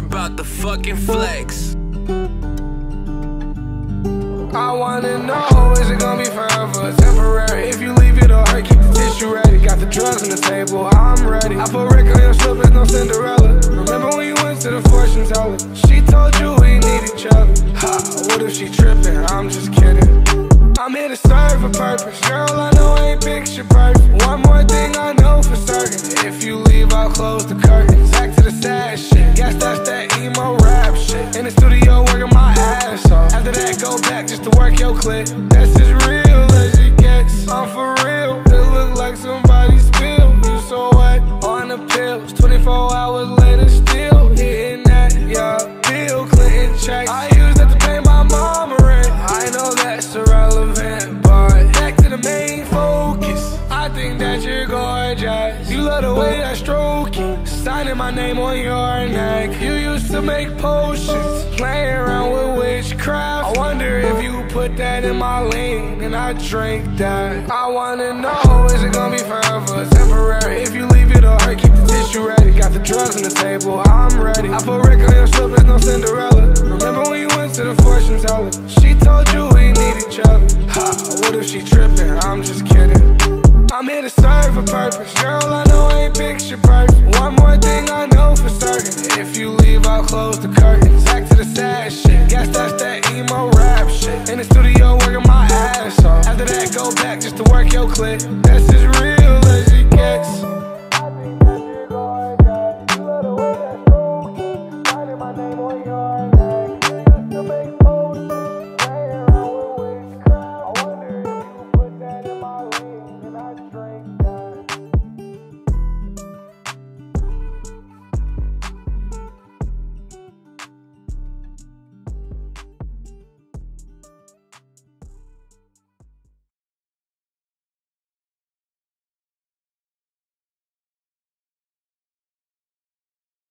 her about the fucking flex. I wanna know, is it gonna be forever, temporary? If you leave it all, I keep the tissue ready. Got the drugs on the table, I'm ready. I put Rick on your slippers, no Cinderella. Remember when you went to the fortune teller? She told you we need each other. Ha, what if she tripping? I'm just kidding. I'm here to serve a purpose, girl. I know I ain't picture perfect. Go back just to work your clip. That's as real as it gets. I'm for real. It look like somebody spilled. You so wet on the pills. 24 hours later, still hitting that. Yeah, Bill Clinton checks. I use that to pay my mama rent. I know that's irrelevant, but back to the main focus. I think that you're gorgeous. You love the way I stroke. Signing my name on your neck. You used to make potions, playing around with witchcraft. I wonder if you put that in my lean and I drink that. I wanna know, is it gonna be forever, temporary? If you leave it hurt, keep the tissue ready. Got the drugs on the table, I'm ready. I put Rick on your slippers, no Cinderella. Remember when you went to the fortune teller? She told you we need each other. Ha, what if she tripping? I'm just kidding. I'm here to serve a purpose. Girl, I If you leave, I'll close the curtains. Back to the sad shit. Guess that's that emo rap shit. In the studio, working my ass off. After that, go back just to work your clip. That's as real.